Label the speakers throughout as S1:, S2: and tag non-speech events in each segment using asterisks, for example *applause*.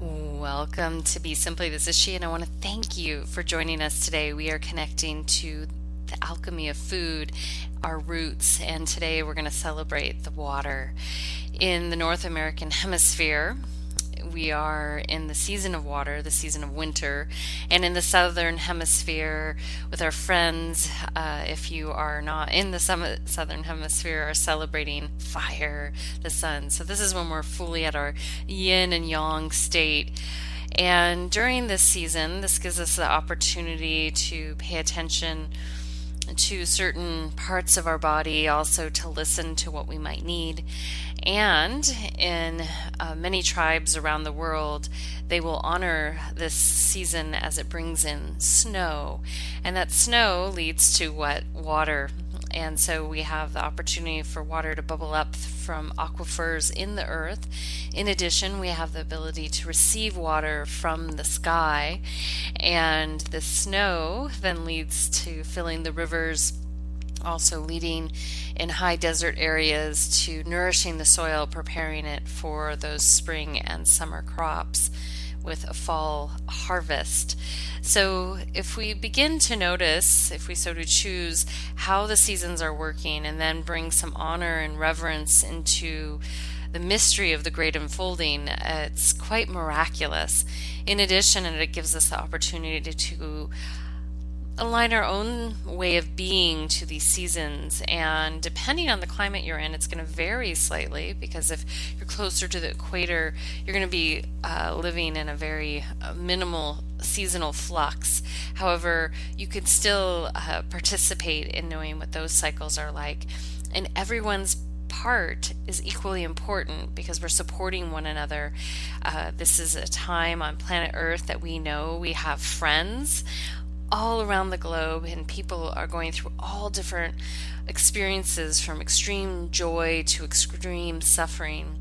S1: Welcome to Be Simply. This is she, and I want to thank you for joining us today. We are connecting to the alchemy of food, our roots, and today we're going to celebrate the water. In the North American hemisphere, we are in the season of water, the season of winter, and in the southern hemisphere with our friends, uh, if you are not in the southern hemisphere, are celebrating fire, the sun. So this is when we're fully at our yin and yang state. And during this season, this gives us the opportunity to pay attention to certain parts of our body, also to listen to what we might need. And in uh, many tribes around the world, they will honor this season as it brings in snow. And that snow leads to wet water and so we have the opportunity for water to bubble up from aquifers in the earth. In addition, we have the ability to receive water from the sky, and the snow then leads to filling the rivers also leading in high desert areas to nourishing the soil, preparing it for those spring and summer crops with a fall harvest. So, if we begin to notice, if we so to choose, how the seasons are working, and then bring some honor and reverence into the mystery of the great unfolding, it's quite miraculous. In addition, and it gives us the opportunity to align our own way of being to these seasons. And depending on the climate you're in, it's going to vary slightly because if you're closer to the equator, you're going to be uh, living in a very uh, minimal seasonal flux. However, you can still uh, participate in knowing what those cycles are like. And everyone's part is equally important because we're supporting one another. Uh, this is a time on planet Earth that we know we have friends all around the globe, and people are going through all different experiences from extreme joy to extreme suffering.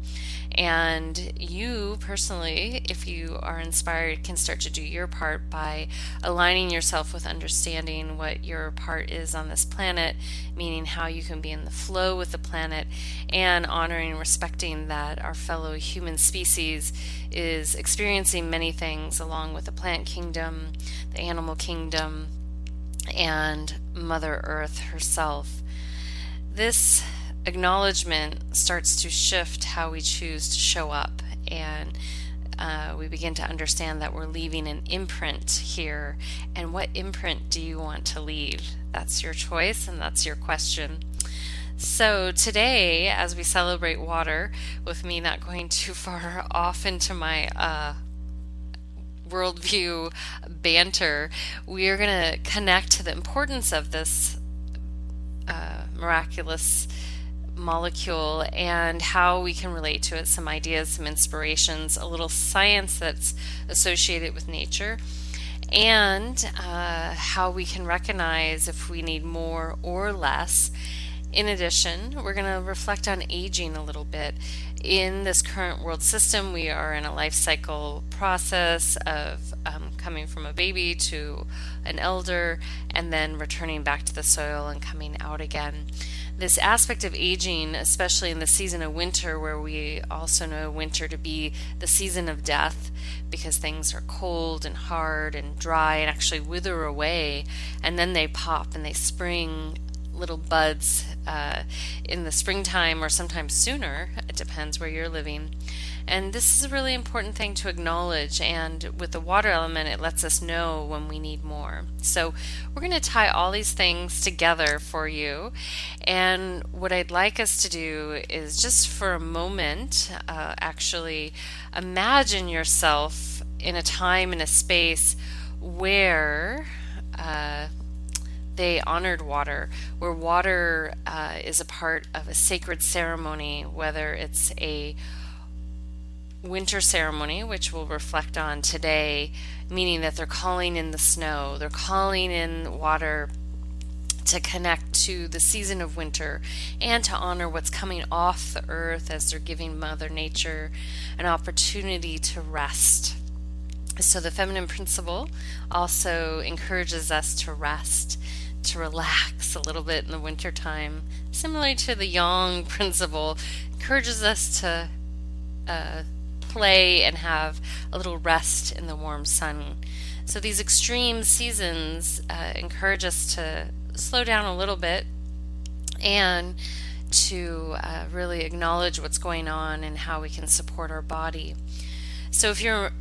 S1: And you personally, if you are inspired, can start to do your part by aligning yourself with understanding what your part is on this planet, meaning how you can be in the flow with the planet, and honoring and respecting that our fellow human species is experiencing many things along with the plant kingdom, the animal kingdom, and Mother Earth herself. This acknowledgement starts to shift how we choose to show up and uh, we begin to understand that we're leaving an imprint here. And what imprint do you want to leave? That's your choice and that's your question. So, today, as we celebrate water, with me not going too far *laughs* off into my uh, worldview banter, we are going to connect to the importance of this uh, miraculous molecule and how we can relate to it, some ideas, some inspirations, a little science that's associated with nature, and uh, how we can recognize if we need more or less. In addition, we're going to reflect on aging a little bit. In this current world system, we are in a life cycle process of um, coming from a baby to an elder and then returning back to the soil and coming out again this aspect of aging, especially in the season of winter, where we also know winter to be the season of death because things are cold and hard and dry and actually wither away, and then they pop and they spring little buds uh, in the springtime or sometimes sooner. It depends where you're living. And this is a really important thing to acknowledge. And with the water element, it lets us know when we need more. So we're going to tie all these things together for you. And what I'd like us to do is just for a moment, uh, actually imagine yourself in a time, in a space where. Uh, they honored water, where water uh, is a part of a sacred ceremony, whether it's a winter ceremony, which we'll reflect on today, meaning that they're calling in the snow, they're calling in water to connect to the season of winter and to honor what's coming off the earth as they're giving Mother Nature an opportunity to rest. So, the feminine principle also encourages us to rest, to relax a little bit in the wintertime. Similarly to the yang principle, encourages us to uh, play and have a little rest in the warm sun. So, these extreme seasons uh, encourage us to slow down a little bit and to uh, really acknowledge what's going on and how we can support our body. So, if you're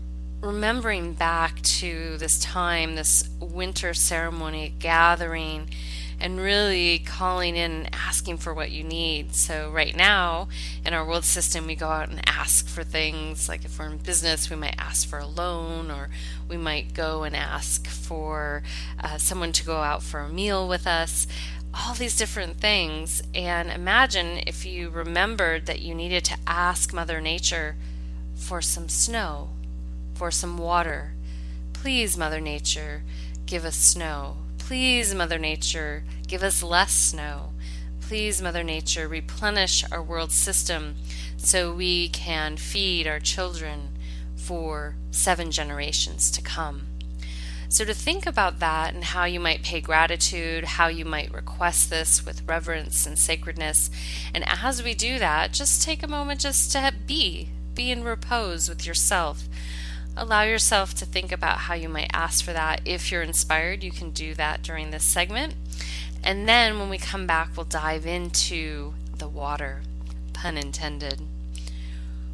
S1: remembering back to this time, this winter ceremony gathering, and really calling in and asking for what you need. So, right now in our world system, we go out and ask for things. Like if we're in business, we might ask for a loan, or we might go and ask for uh, someone to go out for a meal with us. All these different things. And imagine if you remembered that you needed to ask Mother Nature for some snow for some water. Please, Mother Nature, give us snow. Please, Mother Nature, give us less snow. Please, Mother Nature, replenish our world system so we can feed our children for seven generations to come. So, to think about that and how you might pay gratitude, how you might request this with reverence and sacredness. And as we do that, just take a moment just to be, be in repose with yourself. Allow yourself to think about how you might ask for that. If you're inspired, you can do that during this segment. And then when we come back, we'll dive into the water, pun intended.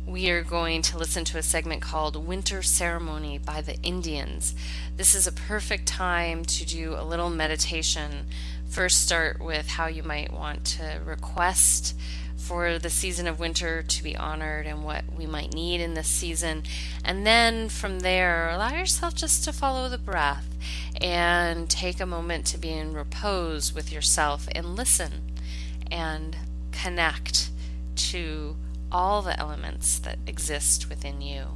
S1: We are going to listen to a segment called Winter Ceremony by the Indians. This is a perfect time to do a little meditation. First, start with how you might want to request for the season of winter to be honored and what we might need in this season. And then from there, allow yourself just to follow the breath and take a moment to be in repose with yourself and listen and connect to all the elements that exist within you.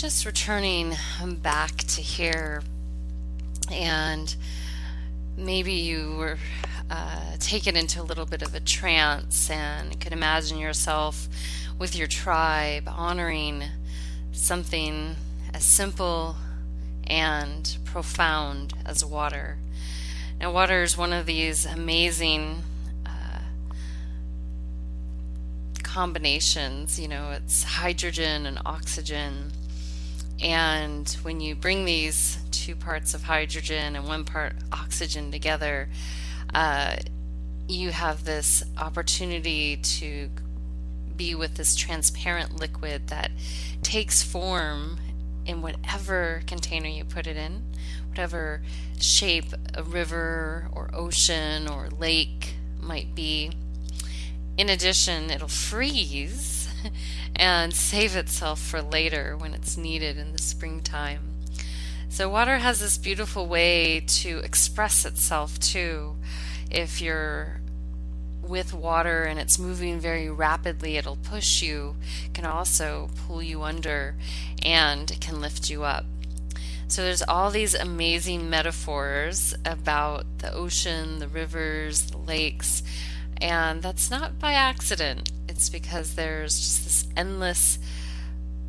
S1: Just returning back to here. And maybe you were uh, taken into a little bit of a trance and could imagine yourself with your tribe honoring something as simple and profound as water. Now, water is one of these amazing uh, combinations. You know, it's hydrogen and oxygen. And when you bring these two parts of hydrogen and one part oxygen together, uh, you have this opportunity to be with this transparent liquid that takes form in whatever container you put it in, whatever shape a river or ocean or lake might be. In addition, it'll freeze *laughs* and save itself for later when it's needed in the springtime. So, water has this beautiful way to express itself too. If you're with water and it's moving very rapidly, it'll push you, can also pull you under, and can lift you up. So there's all these amazing metaphors about the ocean, the rivers, the lakes, and that's not by accident. It's because there's just this endless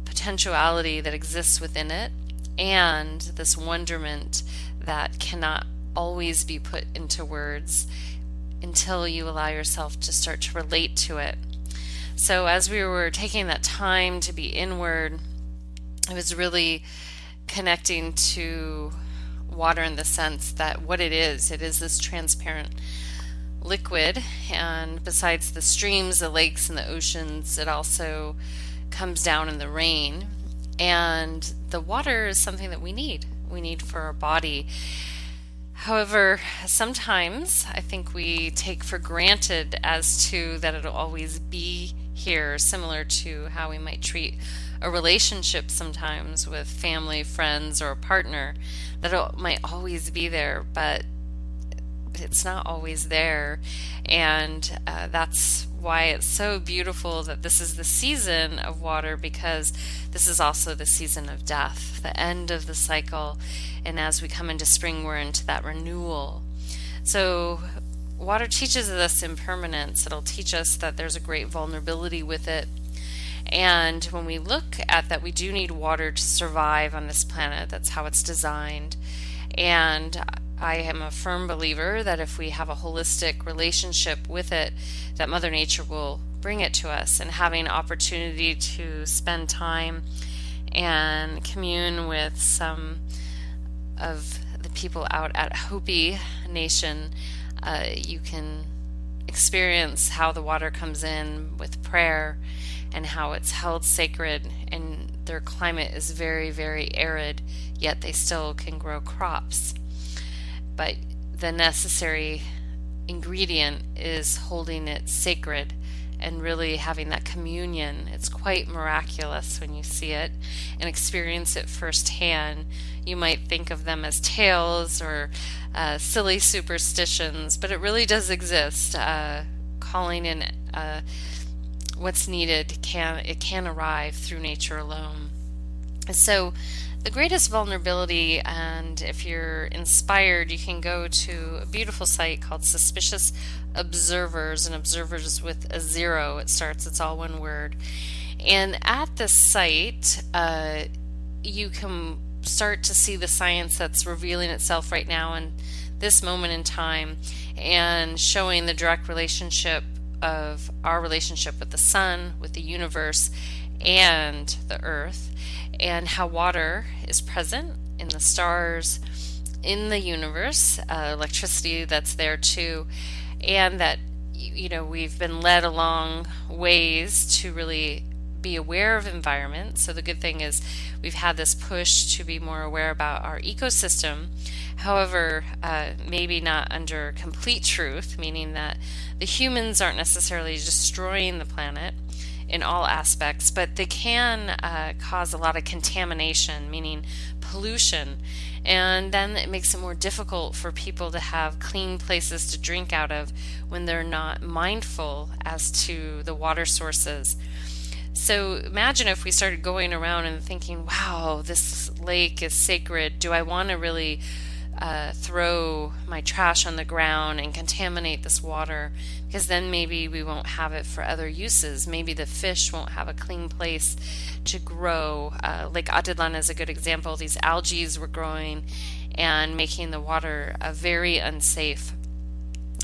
S1: potentiality that exists within it and this wonderment that cannot always be put into words until you allow yourself to start to relate to it. So, as we were taking that time to be inward, I was really connecting to water in the sense that what it is, it is this transparent liquid, and besides the streams, the lakes, and the oceans, it also comes down in the rain. And the water is something that we need. We need for our body. However, sometimes I think we take for granted as to that it'll always be here, similar to how we might treat a relationship sometimes with family, friends, or a partner, that might always be there, but it's not always there. And uh, that's why it's so beautiful that this is the season of water because this is also the season of death, the end of the cycle. And as we come into spring, we're into that renewal. So, water teaches us impermanence. It'll teach us that there's a great vulnerability with it and when we look at that, we do need water to survive on this planet. That's how it's designed. And I am a firm believer that if we have a holistic relationship with it, that Mother Nature will bring it to us. And having opportunity to spend time and commune with some of the people out at Hopi Nation, uh, you can experience how the water comes in with prayer and how it's held sacred and their climate is very, very arid, yet they still can grow crops. But the necessary ingredient is holding it sacred and really having that communion. It's quite miraculous when you see it and experience it firsthand. You might think of them as tales or uh, silly superstitions, but it really does exist. Uh, calling in uh, what's needed can it can arrive through nature alone. So the greatest vulnerability and if you're inspired you can go to a beautiful site called suspicious observers and observers with a zero it starts it's all one word. And at this site uh, you can start to see the science that's revealing itself right now in this moment in time and showing the direct relationship of our relationship with the sun, with the universe, and the earth, and how water is present in the stars, in the universe, uh, electricity that's there too, and that you know we've been led along ways to really be aware of environment. So the good thing is we've had this push to be more aware about our ecosystem. However, uh, maybe not under complete truth, meaning that the humans aren't necessarily destroying the planet. In all aspects, but they can uh, cause a lot of contamination, meaning pollution. And then it makes it more difficult for people to have clean places to drink out of when they're not mindful as to the water sources. So imagine if we started going around and thinking, wow, this lake is sacred. Do I want to really uh, throw my trash on the ground and contaminate this water because then maybe we won't have it for other uses. Maybe the fish won't have a clean place to grow. Uh, Lake Atitlan is a good example. These algae were growing and making the water uh, very unsafe.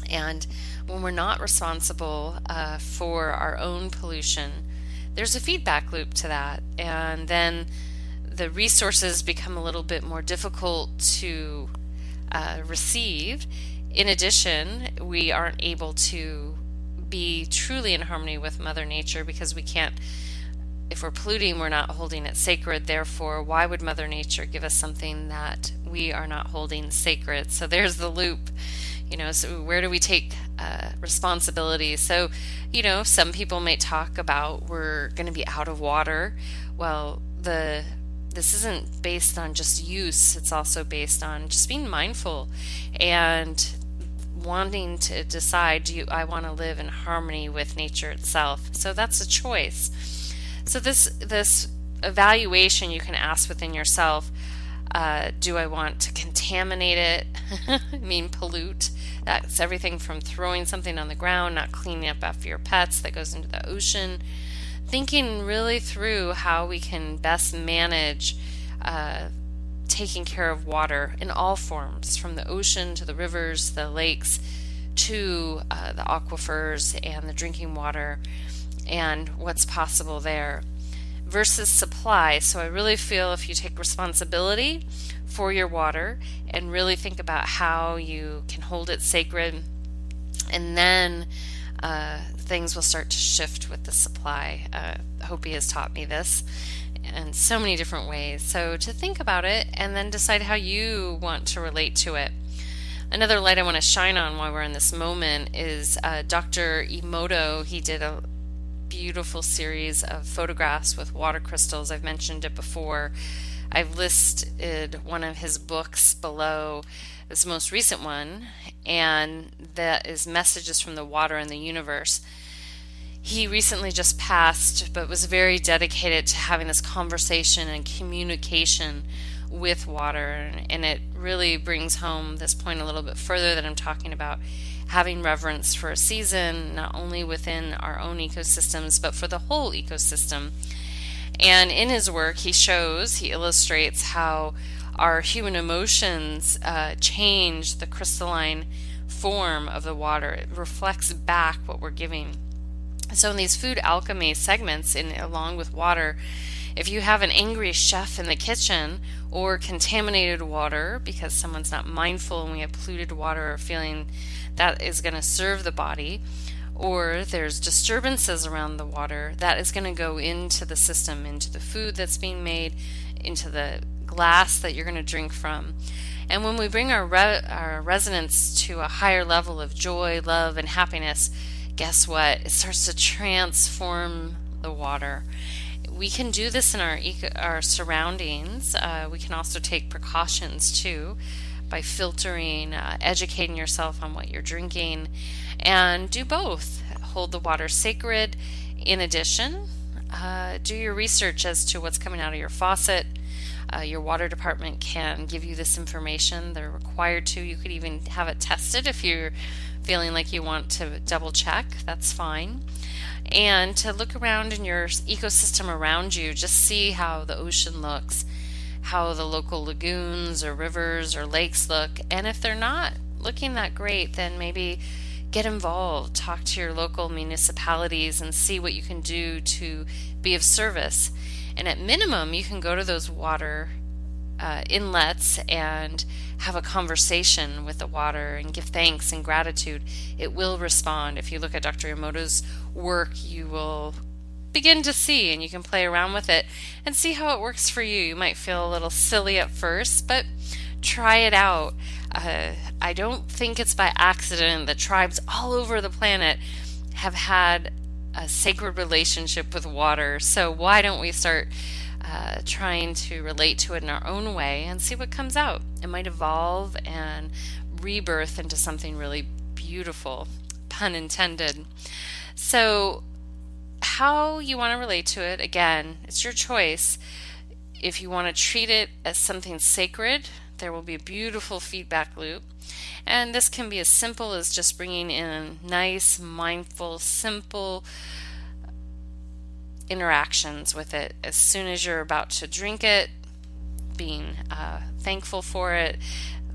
S1: And when we're not responsible uh, for our own pollution, there's a feedback loop to that. And then the resources become a little bit more difficult to uh, receive. In addition, we aren't able to be truly in harmony with Mother Nature because we can't, if we're polluting, we're not holding it sacred. Therefore, why would Mother Nature give us something that we are not holding sacred? So there's the loop. You know, so where do we take uh, responsibility? So, you know, some people may talk about we're going to be out of water. Well, the this isn't based on just use, it's also based on just being mindful and wanting to decide do you, I want to live in harmony with nature itself. So that's a choice. So this this evaluation you can ask within yourself uh, do I want to contaminate it? *laughs* I mean, pollute. That's everything from throwing something on the ground, not cleaning up after your pets that goes into the ocean, thinking really through how we can best manage uh, taking care of water in all forms, from the ocean to the rivers, the lakes, to uh, the aquifers and the drinking water, and what's possible there versus supply. So I really feel if you take responsibility for your water and really think about how you can hold it sacred, and then uh, things will start to shift with the supply. Uh, Hopi has taught me this in so many different ways. So to think about it and then decide how you want to relate to it. Another light I want to shine on while we're in this moment is uh, Dr. Emoto. He did a beautiful series of photographs with water crystals. I've mentioned it before. I've listed one of his books below this most recent one, and that is Messages from the Water and the Universe. He recently just passed, but was very dedicated to having this conversation and communication with water, and it really brings home this point a little bit further that I'm talking about having reverence for a season, not only within our own ecosystems, but for the whole ecosystem. And in his work, he shows, he illustrates how our human emotions uh, change the crystalline form of the water. It reflects back what we're giving. So in these food alchemy segments, in along with water, if you have an angry chef in the kitchen or contaminated water because someone's not mindful and we have polluted water or feeling that is going to serve the body, or there's disturbances around the water, that is going to go into the system, into the food that's being made, into the glass that you're going to drink from. And when we bring our, re- our resonance to a higher level of joy, love, and happiness, guess what? It starts to transform the water. We can do this in our eco- our surroundings. Uh, we can also take precautions too by filtering, uh, educating yourself on what you're drinking, and do both. Hold the water sacred. In addition, uh, do your research as to what's coming out of your faucet. Uh, your water department can give you this information. They're required to. You could even have it tested if you're feeling like you want to double check. That's fine. And to look around in your ecosystem around you, just see how the ocean looks how the local lagoons or rivers or lakes look. And if they're not looking that great, then maybe get involved, talk to your local municipalities, and see what you can do to be of service. And at minimum, you can go to those water uh, inlets and have a conversation with the water and give thanks and gratitude. It will respond. If you look at Dr. Emoto's work, you will begin to see and you can play around with it and see how it works for you. You might feel a little silly at first, but try it out. Uh, I don't think it's by accident that tribes all over the planet have had a sacred relationship with water. So, why don't we start uh, trying to relate to it in our own way and see what comes out? It might evolve and rebirth into something really beautiful, pun intended. So, how you want to relate to it, again, it's your choice. If you want to treat it as something sacred, there will be a beautiful feedback loop. And this can be as simple as just bringing in nice, mindful, simple interactions with it. As soon as you're about to drink it, being uh, thankful for it,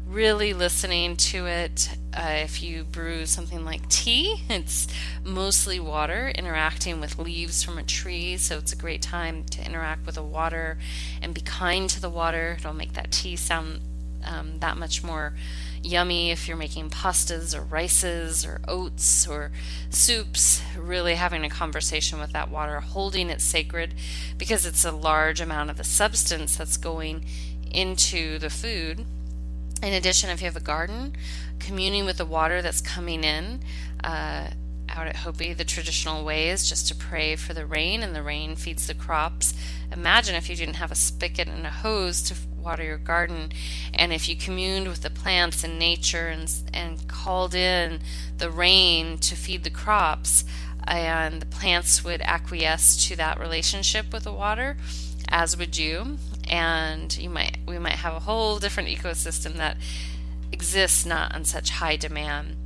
S1: really listening to it. Uh, if you brew something like tea, *laughs* it's mostly water interacting with leaves from a tree, so it's a great time to interact with the water and be kind to the water. It'll make that tea sound um, that much more yummy if you're making pastas or rices or oats or soups. Really having a conversation with that water, holding it sacred because it's a large amount of the substance that's going into the food. In addition, if you have a garden, communing with the water that's coming in. Uh, out at Hopi, the traditional way is just to pray for the rain, and the rain feeds the crops. Imagine if you didn't have a spigot and a hose to water your garden. And if you communed with the plants and nature and, and called in the rain to feed the crops, and the plants would acquiesce to that relationship with the water, as would you. And you might we might have a whole different ecosystem that exists not on such high demand.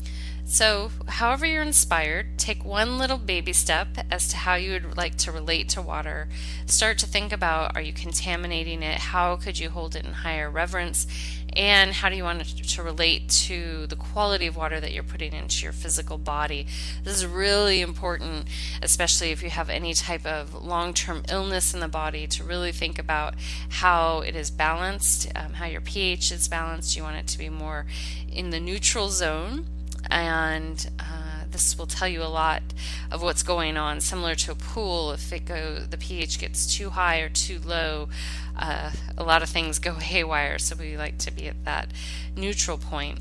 S1: So, however you're inspired, take one little baby step as to how you would like to relate to water. Start to think about are you contaminating it? How could you hold it in higher reverence? And how do you want it to relate to the quality of water that you're putting into your physical body? This is really important, especially if you have any type of long term illness in the body, to really think about how it is balanced, um, how your pH is balanced. You want it to be more in the neutral zone and uh, this will tell you a lot of what's going on. Similar to a pool, if it go the pH gets too high or too low, uh, a lot of things go *laughs* haywire. So we like to be at that neutral point.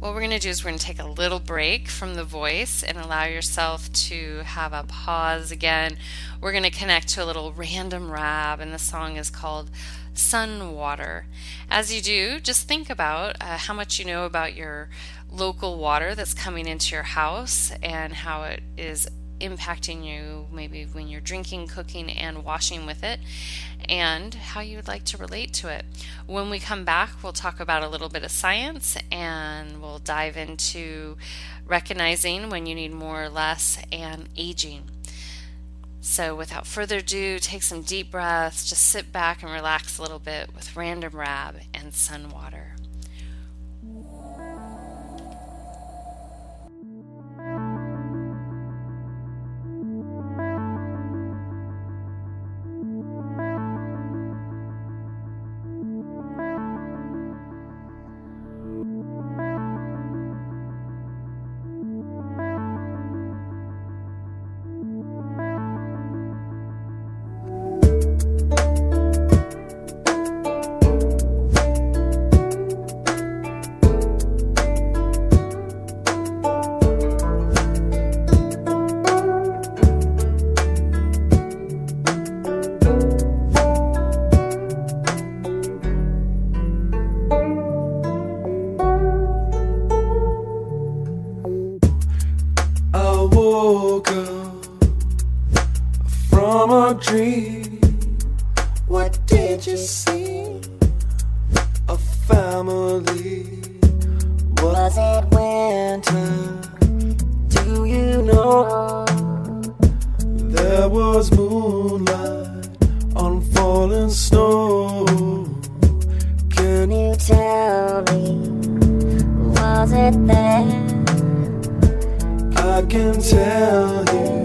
S1: What we're going to do is we're going to take a little break from the voice and allow yourself to have a pause again. We're going to connect to a little random rab, and the song is called Sun Water. As you do, just think about uh, how much you know about your local water that's coming into your house and how it is impacting you maybe when you're drinking, cooking, and washing with it, and how you would like to relate to it. When we come back, we'll talk about a little bit of science and we'll dive into recognizing when you need more or less and aging. So, without further ado, take some deep breaths, just sit back and relax a little bit with Random Rab and Sun Water.
S2: Of the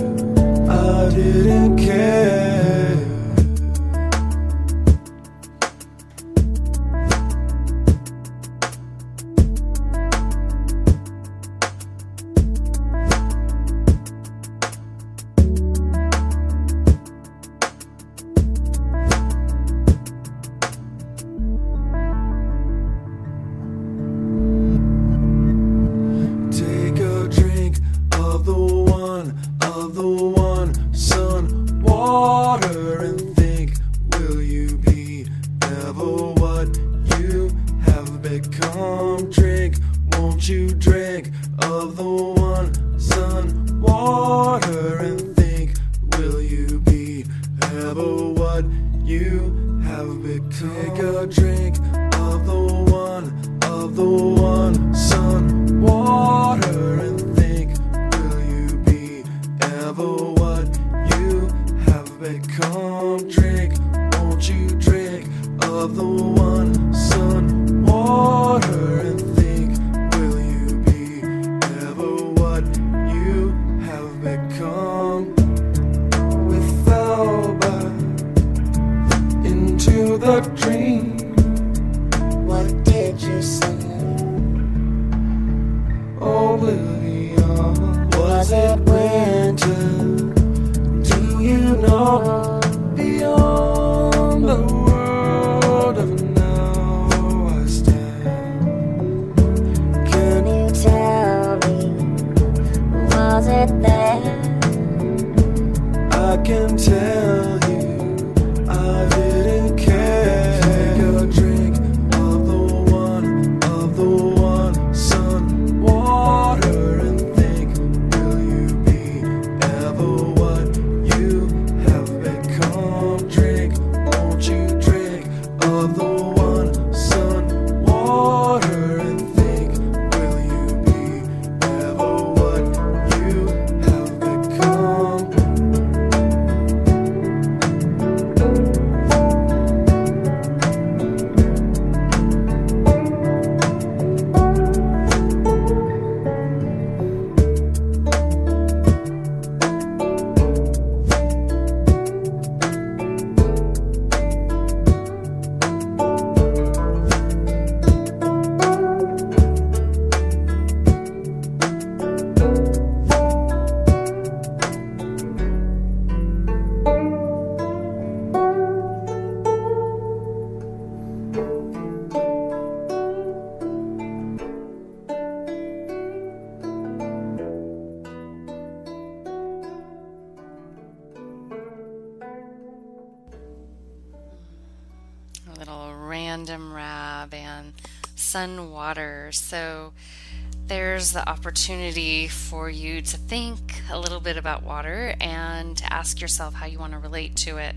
S1: there's the opportunity for you to think a little bit about water and to ask yourself how you want to relate to it.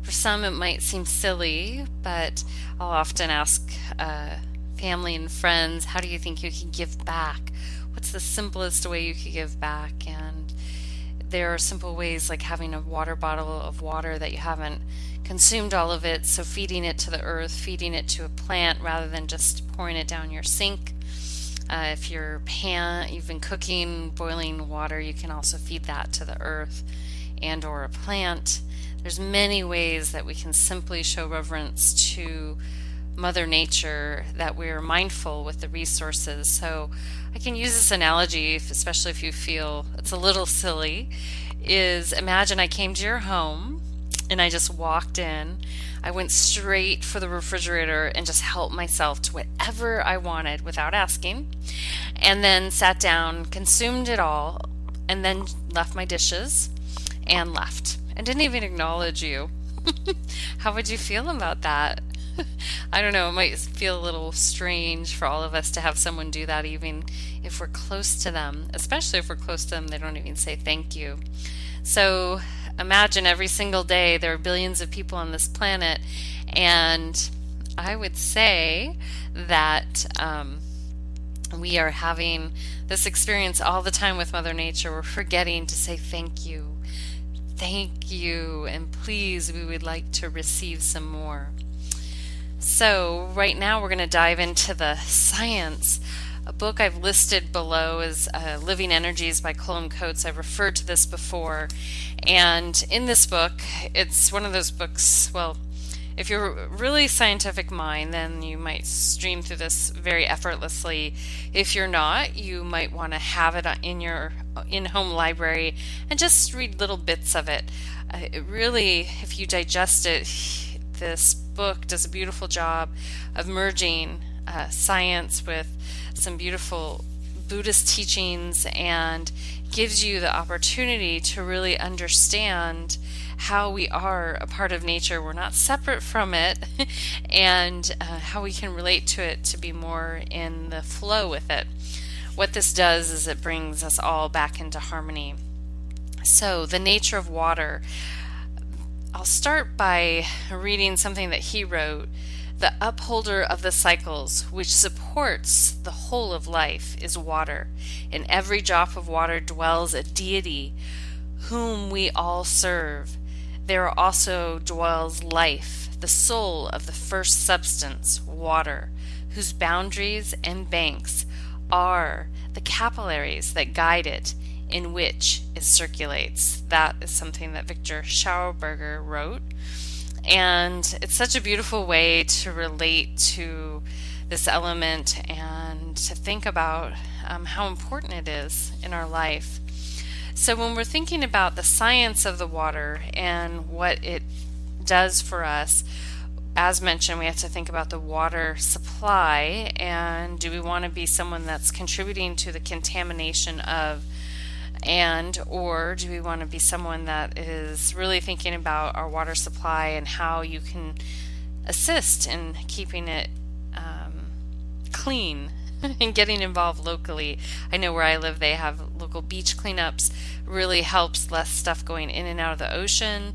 S1: For some, it might seem silly, but I'll often ask uh, family and friends, How do you think you can give back? What's the simplest way you could give back? And there are simple ways like having a water bottle of water that you haven't consumed all of it, so feeding it to the earth, feeding it to a plant rather than just pouring it down your sink. Uh, if you're pan, you've been cooking boiling water, you can also feed that to the earth and or a plant. There's many ways that we can simply show reverence to Mother Nature that we're mindful with the resources. So I can use this analogy, especially if you feel it's a little silly, is imagine I came to your home and I just walked in. I went straight for the refrigerator and just helped myself to whatever I wanted without asking, and then sat down, consumed it all, and then left my dishes and left and didn't even acknowledge you. *laughs* How would you feel about that? *laughs* I don't know, it might feel a little strange for all of us to have someone do that, even if we're close to them, especially if we're close to them, they don't even say thank you. So imagine every single day there are billions of people on this planet, and I would say that um, we are having this experience all the time with Mother Nature. We're forgetting to say thank you. Thank you, and please, we would like to receive some more. So, right now, we're going to dive into the science. A book I've listed below is uh, Living Energies by Callum Coats. I've referred to this before. And in this book, it's one of those books, well, if you're a really scientific mind, then you might stream through this very effortlessly. If you're not, you might want to have it in your in-home library and just read little bits of it. Uh, it really, if you digest it, this book does a beautiful job of merging uh, science with some beautiful Buddhist teachings and gives you the opportunity to really understand how we are a part of nature. We're not separate from it, *laughs* and uh, how we can relate to it to be more in the flow with it. What this does is it brings us all back into harmony. So, the nature of water I'll start by reading something that he wrote. The upholder of the cycles, which supports the whole of life, is water. In every drop of water dwells a deity whom we all serve. There also dwells life, the soul of the first substance, water, whose boundaries and banks are the capillaries that guide it, in which it circulates. That is something that Viktor Schauberger wrote. And it's such a beautiful way to relate to this element and to think about um, how important it is in our life. So, when we're thinking about the science of the water and what it does for us, as mentioned, we have to think about the water supply and do we want to be someone that's contributing to the contamination of and or do we want to be someone that is really thinking about our water supply and how you can assist in keeping it um, clean *laughs* and getting involved locally? I know where i live they have local beach cleanups really helps less stuff going in and out of the ocean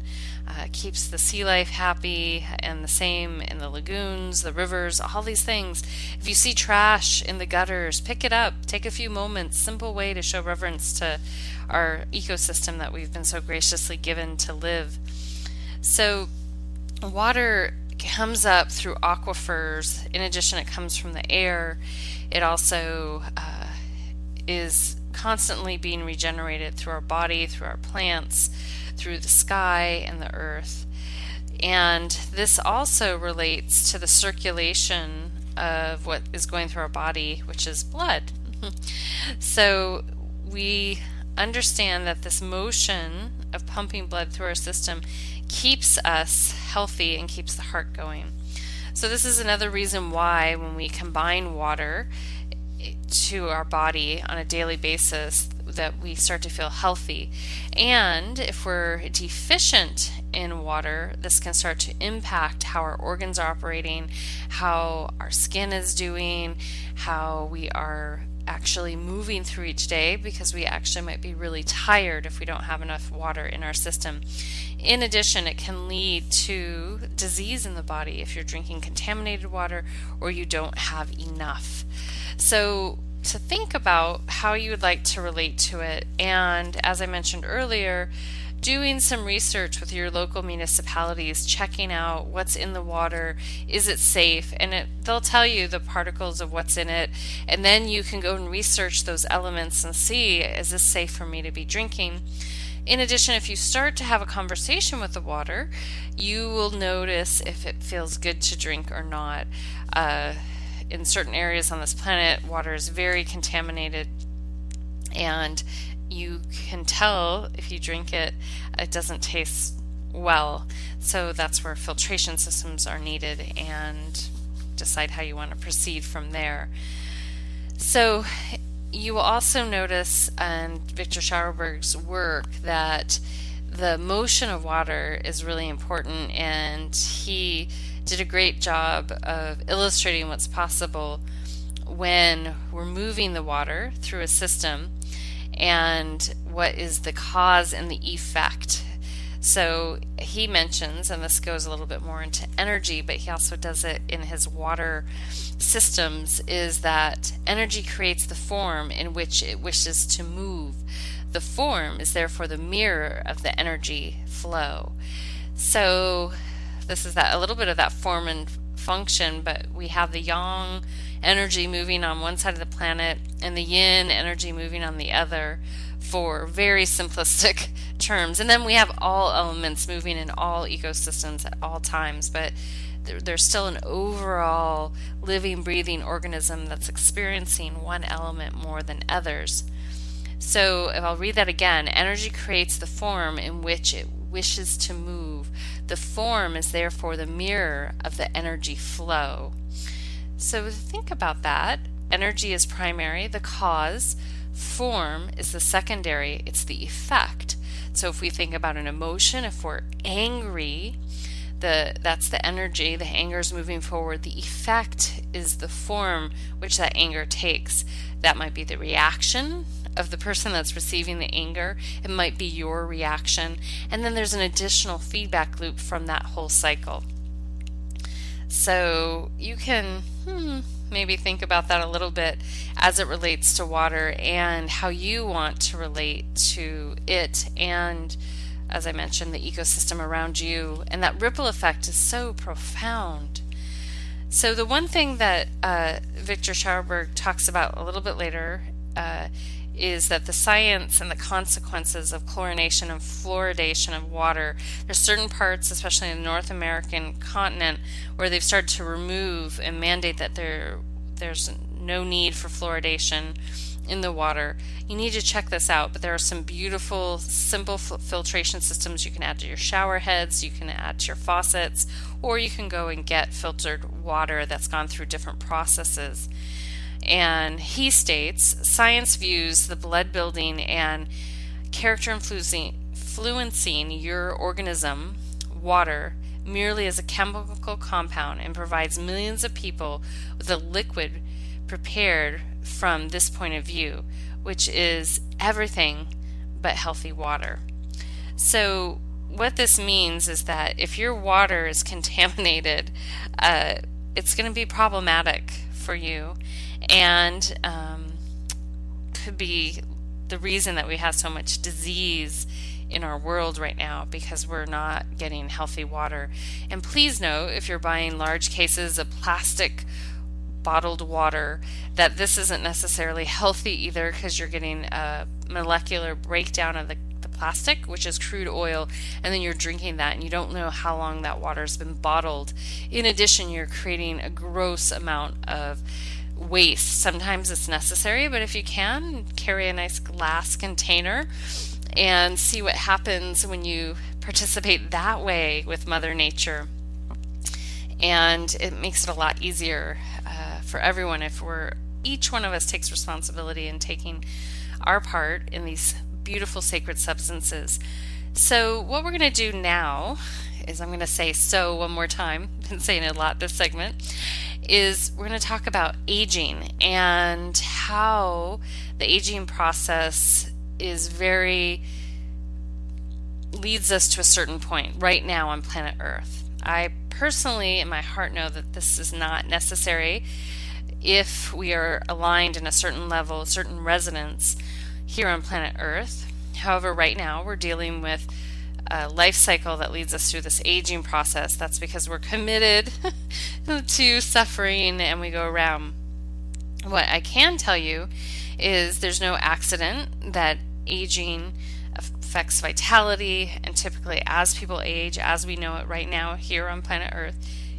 S1: uh, keeps the sea life happy, and the same in the lagoons, the rivers, all these things. If you see trash in the gutters, pick it up. Take a few moments. Simple way to show reverence to our ecosystem that we've been so graciously given to live. So, water comes up through aquifers. In addition, it comes from the air. It also uh, is constantly being regenerated through our body, through our plants through the sky and the earth. And this also relates to the circulation of what is going through our body, which is blood. *laughs* so we understand that this motion of pumping blood through our system keeps us healthy and keeps the heart going. So, this is another reason why, when we combine water to our body on a daily basis, that we start to feel healthy. And if we're deficient in water, this can start to impact how our organs are operating, how our skin is doing, how we are actually moving through each day because we actually might be really tired if we don't have enough water in our system. In addition, it can lead to disease in the body if you're drinking contaminated water or you don't have enough. So, to think about how you would like to relate to it. And as I mentioned earlier, doing some research with your local municipalities, checking out what's in the water, is it safe, and it, they'll tell you the particles of what's in it, and then you can go and research those elements and see is this safe for me to be drinking. In addition, if you start to have a conversation with the water, you will notice if it feels good to drink or not. Uh, in certain areas on this planet, water is very contaminated, and you can tell if you drink it, it doesn't taste well. So that's where filtration systems are needed and decide how you want to proceed from there. So you will also notice in Viktor Schauberger's work that the motion of water is really important, and he did a great job of illustrating what's possible when we're moving the water through a system and what is the cause and the effect. So he mentions, and this goes a little bit more into energy, but he also does it in his water systems, is that energy creates the form in which it wishes to move. The form is therefore the mirror of the energy flow. So this is that a little bit of that form and function, but we have the yang energy moving on one side of the planet and the yin energy moving on the other for very simplistic *laughs* terms. And then we have all elements moving in all ecosystems at all times, but there's still an overall living, breathing organism that's experiencing one element more than others. So, if I'll read that again, energy creates the form in which it wishes to move. The form is therefore the mirror of the energy flow. So think about that. Energy is primary, the cause. Form is the secondary, it's the effect. So if we think about an emotion, if we're angry, the that's the energy, the anger is moving forward. The effect is the form which that anger takes. That might be the reaction of the person that's receiving the anger. It might be your reaction. And then there's an additional feedback loop from that whole cycle. So you can hmm, maybe think about that a little bit as it relates to water and how you want to relate to it and as I mentioned, the ecosystem around you. And that ripple effect is so profound. So, the one thing that uh, Viktor Schauberger talks about a little bit later uh, is that the science and the consequences of chlorination and fluoridation of water. There's certain parts, especially in the North American continent, where they've started to remove and mandate that there there's no need for fluoridation in the water. You need to check this out, but there are some beautiful, simple f- filtration systems you can add to your shower heads, you can add to your faucets, or you can go and get filtered water that's gone through different processes. And he states science views the blood building and character influencing your organism, water, merely as a chemical compound and provides millions of people with a liquid prepared from this point of view, which is everything but healthy water. So, what this means is that if your water is *laughs* contaminated, uh, it's going to be problematic for you and um, could be the reason that we have so much disease in our world right now because we're not getting healthy water. And please know if you're buying large cases of plastic bottled water that this isn't necessarily healthy either because you're getting a molecular breakdown of the, the plastic, which is crude oil, and then you're drinking that and you don't know how long that water's been bottled. In addition, you're creating a gross amount of waste. Sometimes it's necessary, but if you can, carry a nice glass container and see what happens when you participate that way with Mother Nature. And it makes it a lot easier uh, for everyone if we're each one of us takes responsibility in taking our part in these beautiful sacred substances. So, what we're going to do now is I'm going to say so one more time. *laughs* Been saying it a lot this segment. Is we're going to talk about aging and how the aging process is very leads us to a certain point right now on planet Earth. I personally, in my heart, know that this is not necessary if we are aligned in a certain level, certain resonance here on planet Earth. However, right now we're dealing with life cycle that leads us through this aging process. That's because we're committed *laughs* to suffering and we go around. What I can tell you is there's no accident that aging affects vitality, and typically, as people age, as we know it right now here on planet Earth,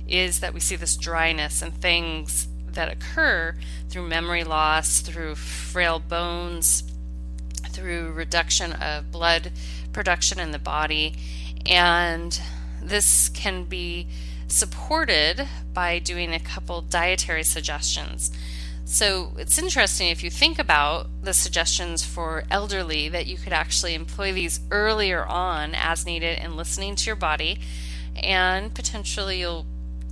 S1: is that we see this dryness and things that occur through memory loss, through frail bones, through reduction of blood production in the body. And this can be supported by doing a couple dietary suggestions. So it's interesting if you think about the suggestions for elderly that you could actually employ these earlier on as needed and listening to your body, and potentially you'll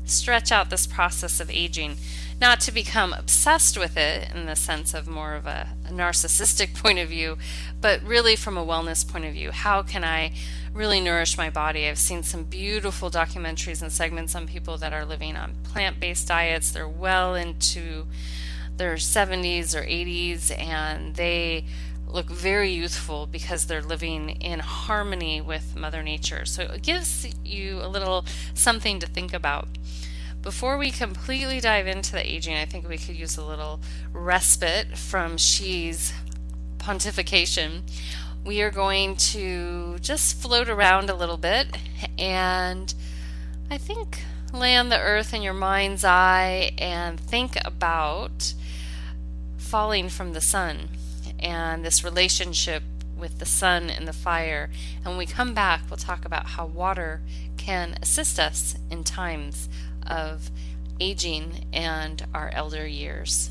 S1: stretch out this process of aging not to become obsessed with it in the sense of more of a, a, narcissistic *laughs* point of view, but really from a wellness point of view. How can I really nourish my body? I've seen some beautiful documentaries and segments on people that are living on plant based diets. They're well into their 70s or 80s and they look very youthful because they're living in harmony with Mother Nature. So it gives you a little something to think about. Before we completely dive into the aging, I think we could use a little respite from she's pontification. We are going to just float around a little bit and I think land the earth in your mind's eye and think about falling from the sun and this relationship with the sun and the fire. And when we come back, we'll talk about how water can assist us in times of aging and our elder years.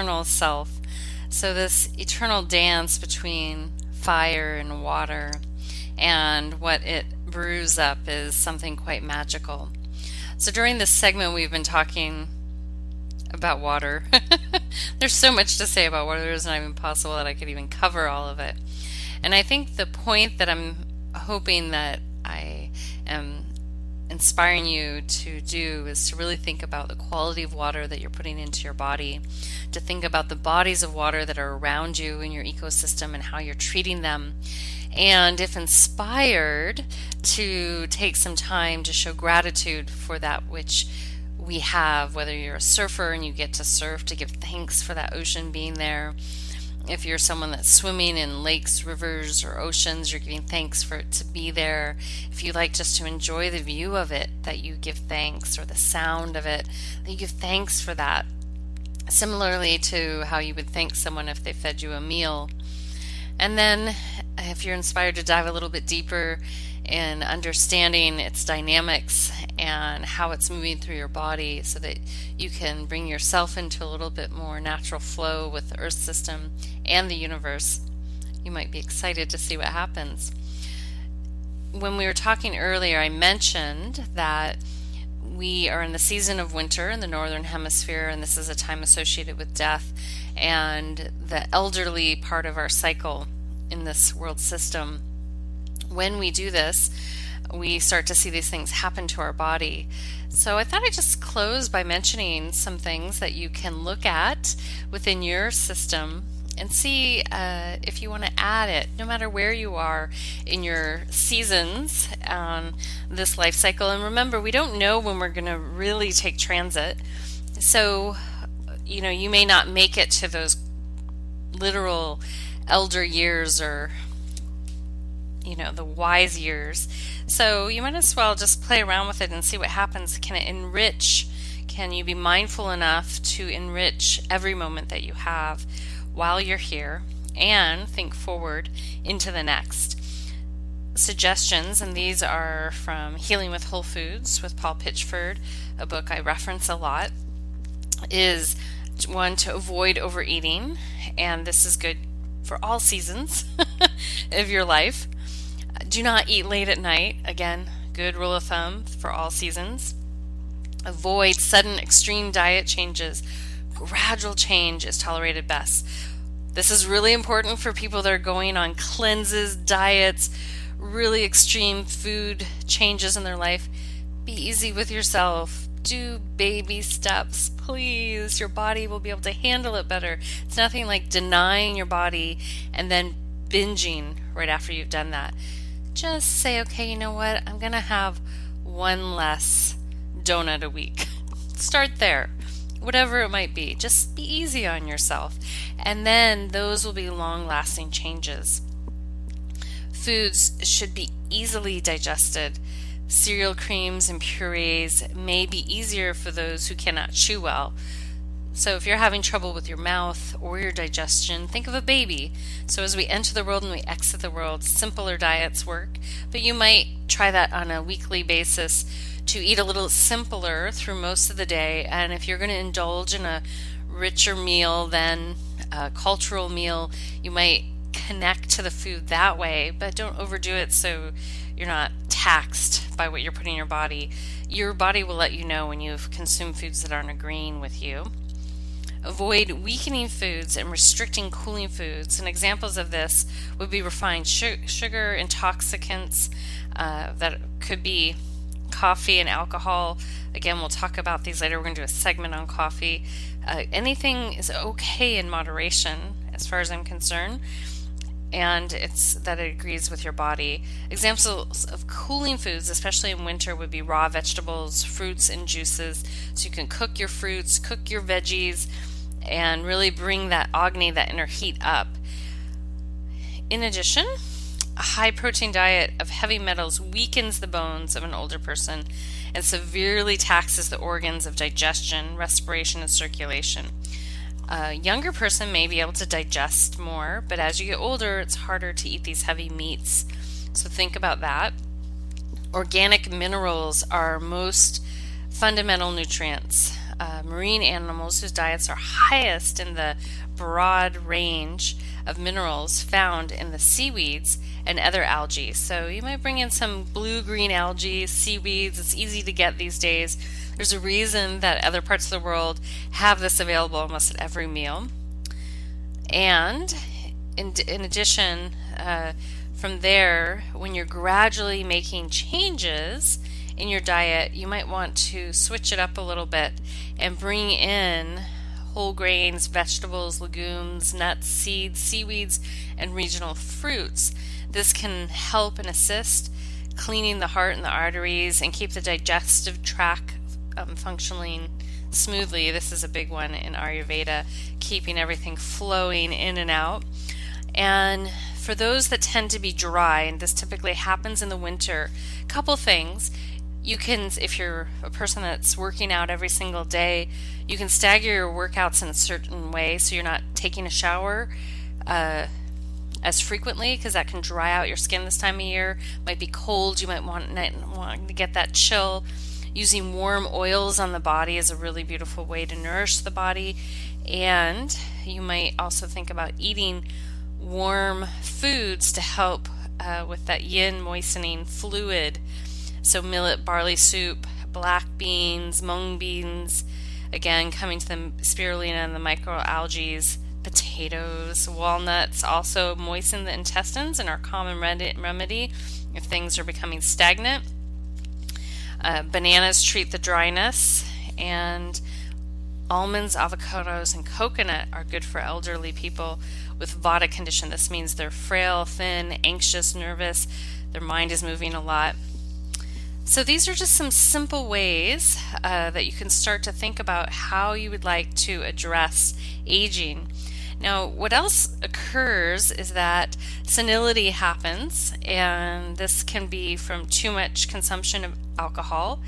S1: eternal self. So, this eternal dance between fire and water and what it brews up is something quite magical. So, during this segment, we've been talking about water. *laughs* There's so much to say about water, it's not even possible that I could even cover all of it. And I think the point that I'm hoping that I am inspiring you to do is to really think about the quality of water that you're putting into your body, to think about the bodies of water that are around you in your ecosystem and how you're treating them. And if inspired, to take some time to show gratitude for that which we have, whether you're a surfer and you get to surf, to give thanks for that ocean being there if you're someone that's swimming in lakes, rivers, or oceans, you're giving thanks for it to be there. If you like just to enjoy the view of it, that you give thanks, or the sound of it, that you give thanks for that. Similarly to how you would thank someone if they fed you a meal. And then, if you're inspired to dive a little bit deeper in understanding its dynamics and how it's moving through your body so that you can bring yourself into a little bit more natural flow with the earth system and the universe. You might be excited to see what happens. When we were talking earlier, I mentioned that we are in the season of winter in the northern hemisphere, and this is a time associated with death and the elderly part of our cycle in this world system when we do this, we start to see these things happen to our body. So I thought I'd just close by mentioning some things that you can look at within your system and see uh, if you want to add it, no matter where you are in your seasons on this life cycle. And remember, we don't know when we're going to really take transit. So, you know, you may not make it to those literal elder years or you know, the wise years. So you might as well just play around with it and see what happens. Can it enrich? Can you be mindful enough to enrich every moment that you have while you're here and think forward into the next? Suggestions, and these are from Healing with Whole Foods with Paul Pitchford, a book I reference a lot, is one to avoid overeating, and this is good for all seasons *laughs* of your life. Do not eat late at night. Again, good rule of thumb for all seasons. Avoid sudden extreme diet changes. Gradual change is tolerated best. This is really important for people that are going on cleanses, diets, really extreme food changes in their life. Be easy with yourself. Do baby steps, please. Your body will be able to handle it better. It's nothing like denying your body and then binging right after you've done that just say, okay, you know what? I'm going to have one less donut a week. *laughs* Start there, whatever it might be. Just be easy on yourself. And then those will be long lasting changes. Foods should be easily digested. Cereal creams and purees may be easier for those who cannot chew well. So, if you're having trouble with your mouth or your digestion, think of a baby. So, as we enter the world and we exit the world, simpler diets work, but you might try that on a weekly basis to eat a little simpler through most of the day. And if you're going to indulge in a richer meal than a cultural meal, you might connect to the food that way, but don't overdo it so you're not taxed by what you're putting in your body. Your body will let you know when you've consumed foods that aren't agreeing with you. Avoid weakening foods and restricting cooling foods. And examples of this would be refined sugar, intoxicants uh, that could be coffee and alcohol. Again, we'll talk about these later. We're going to do a segment on coffee. Uh, anything is okay in moderation, as far as I'm concerned, and it's that it agrees with your body. Examples of cooling foods, especially in winter, would be raw vegetables, fruits, and juices. So you can cook your fruits, cook your veggies and really bring that Agni, that inner heat up. In addition, a high protein diet of heavy metals weakens the bones of an older person and severely taxes the organs of digestion, respiration, and circulation. A younger person may be able to digest more, but as you get older, it's harder to eat these heavy meats. So think about that. Organic minerals are most fundamental nutrients uh, marine animals whose diets are highest in the broad range of minerals found in the seaweeds and other algae. So you might bring in some blue green algae, seaweeds. It's easy to get these days. There's a reason that other parts of the world have this available almost at every meal. And in, in addition, uh, From there, when you're gradually making changes in your diet, you might want to switch it up a little bit and bring in whole grains, vegetables, legumes, nuts, seeds, seaweeds, and regional fruits. This can help and assist cleaning the heart and the arteries and keep the digestive tract um, functioning smoothly. This is a big one in Ayurveda, keeping everything flowing in and out. And for those that tend to be dry, and this typically happens in the winter, couple things. You can, if you're a person that's working out every single day, you can stagger your workouts in a certain way so you're not taking a shower uh, as frequently because that can dry out your skin this time of year. Might be cold, you might want, want to get that chill. Using warm oils on the body is a really beautiful way to nourish the body. And you might also think about eating warm foods to help uh, with that yin moistening fluid. So, millet, barley soup, black beans, mung beans, again, coming to the spirulina and the microalgae, potatoes, walnuts also moisten the intestines and are common remedy if things are becoming stagnant. Uh, bananas treat the dryness, and almonds, avocados, and coconut are good for elderly people with Vata condition. This means they're frail, thin, anxious, nervous, their mind is moving a lot. So, these are just some simple ways uh, that you can start to think about how you would like to address aging. Now, what else occurs is that senility happens, and this can be from too much consumption of alcohol.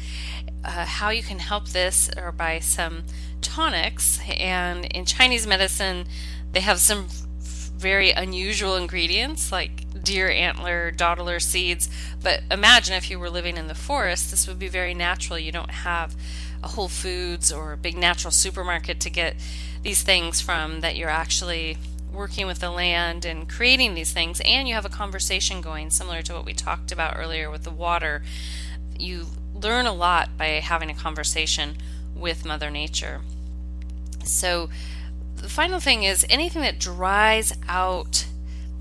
S1: Uh, how you can help this are by some tonics, and in Chinese medicine, they have some very unusual ingredients like deer antler, dodder seeds. But imagine if you were living in the forest, this would be very natural. You don't have a Whole Foods or a big natural supermarket to get these things from, that you're actually working with the land and creating these things, and you have a conversation going, similar to what we talked about earlier with the water. You learn a lot by having a conversation with Mother Nature. So, the final thing is anything that dries out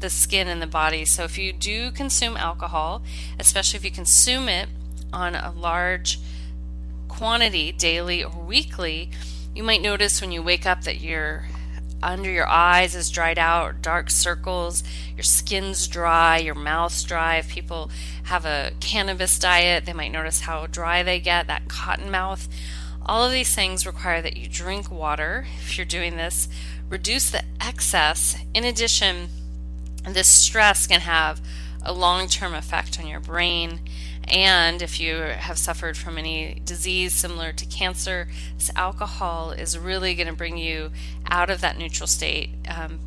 S1: the skin and the body. So, if you do consume alcohol, especially if you consume it on a large quantity daily or weekly, you might notice when you wake up that your under your eyes is dried out, dark circles, your skin's dry, your mouth's dry. If people have a cannabis diet, they might notice how dry they get, that cotton mouth. All of these things require that you drink water if you're doing this, reduce the excess. In addition, this stress can have a long term effect on your brain and if you have suffered from any disease similar to cancer, this alcohol is really going to bring you out of that neutral state, um,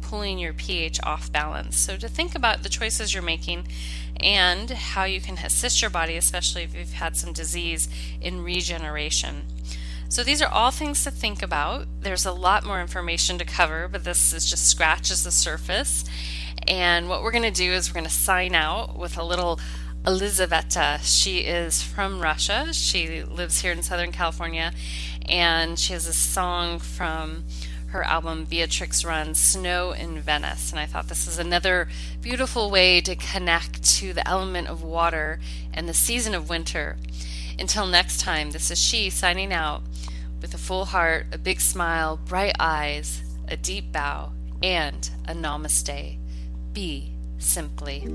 S1: pulling your pH off balance. So, to think about the choices you're making and how you can assist your body, especially if you've had some disease, in regeneration. So, these are all things to think about. There's a lot more information to cover, but this is just scratches the surface. And what we're going to do is we're going to sign out with a little Elizaveta. She is from Russia. She lives here in Southern California, and she has a song from her album Beatrix Runs Snow in Venice. And I thought this is another beautiful way to connect to the element of water and the season of winter. Until next time, this is she signing out with a full heart, a big smile, bright eyes, a deep bow, and a namaste. Be simply.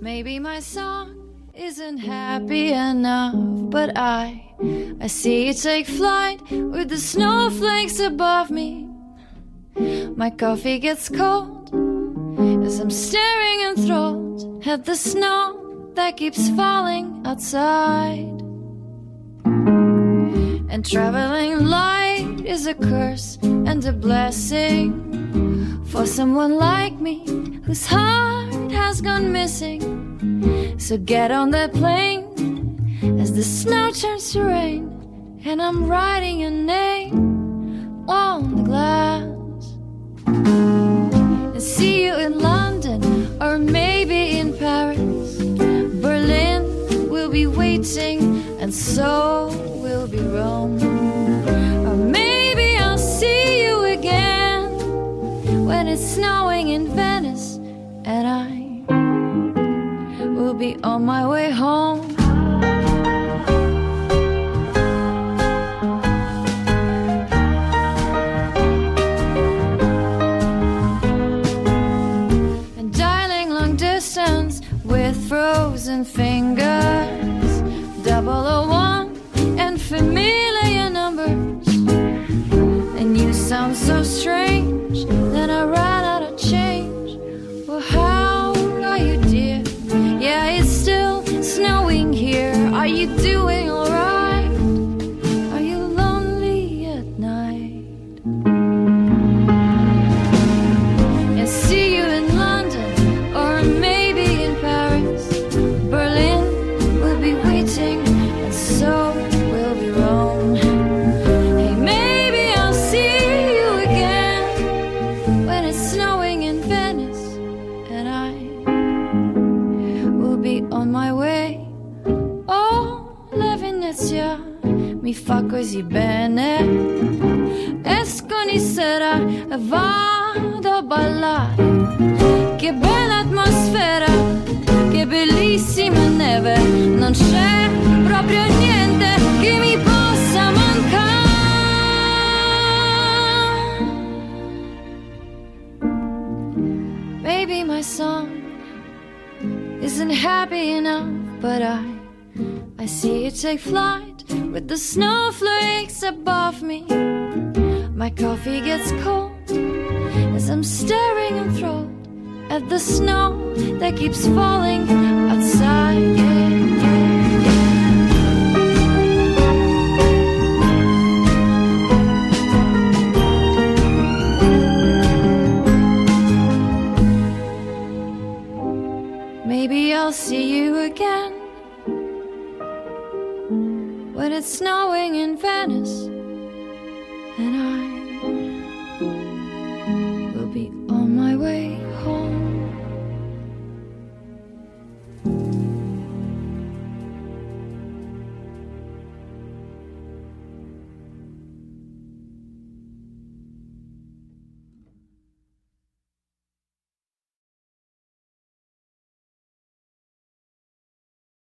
S3: Maybe my song isn't happy enough, but I I see you take flight with the snowflakes above me. My coffee gets cold as I'm staring enthralled at the snow that keeps falling outside. And traveling light is a curse and a blessing for someone like me whose heart has gone missing. So get on that plane as the snow turns to rain, and I'm writing your name on the glass. And see you in London or maybe in Paris. Berlin will be waiting, and so will be Rome. when it's snowing in Venice, and I will be on my way home. And dialing long distance with frozen fingers. sounds so strange. Then I ran out of change. Well, how are you, dear? Yeah, it's still snowing here. Are you doing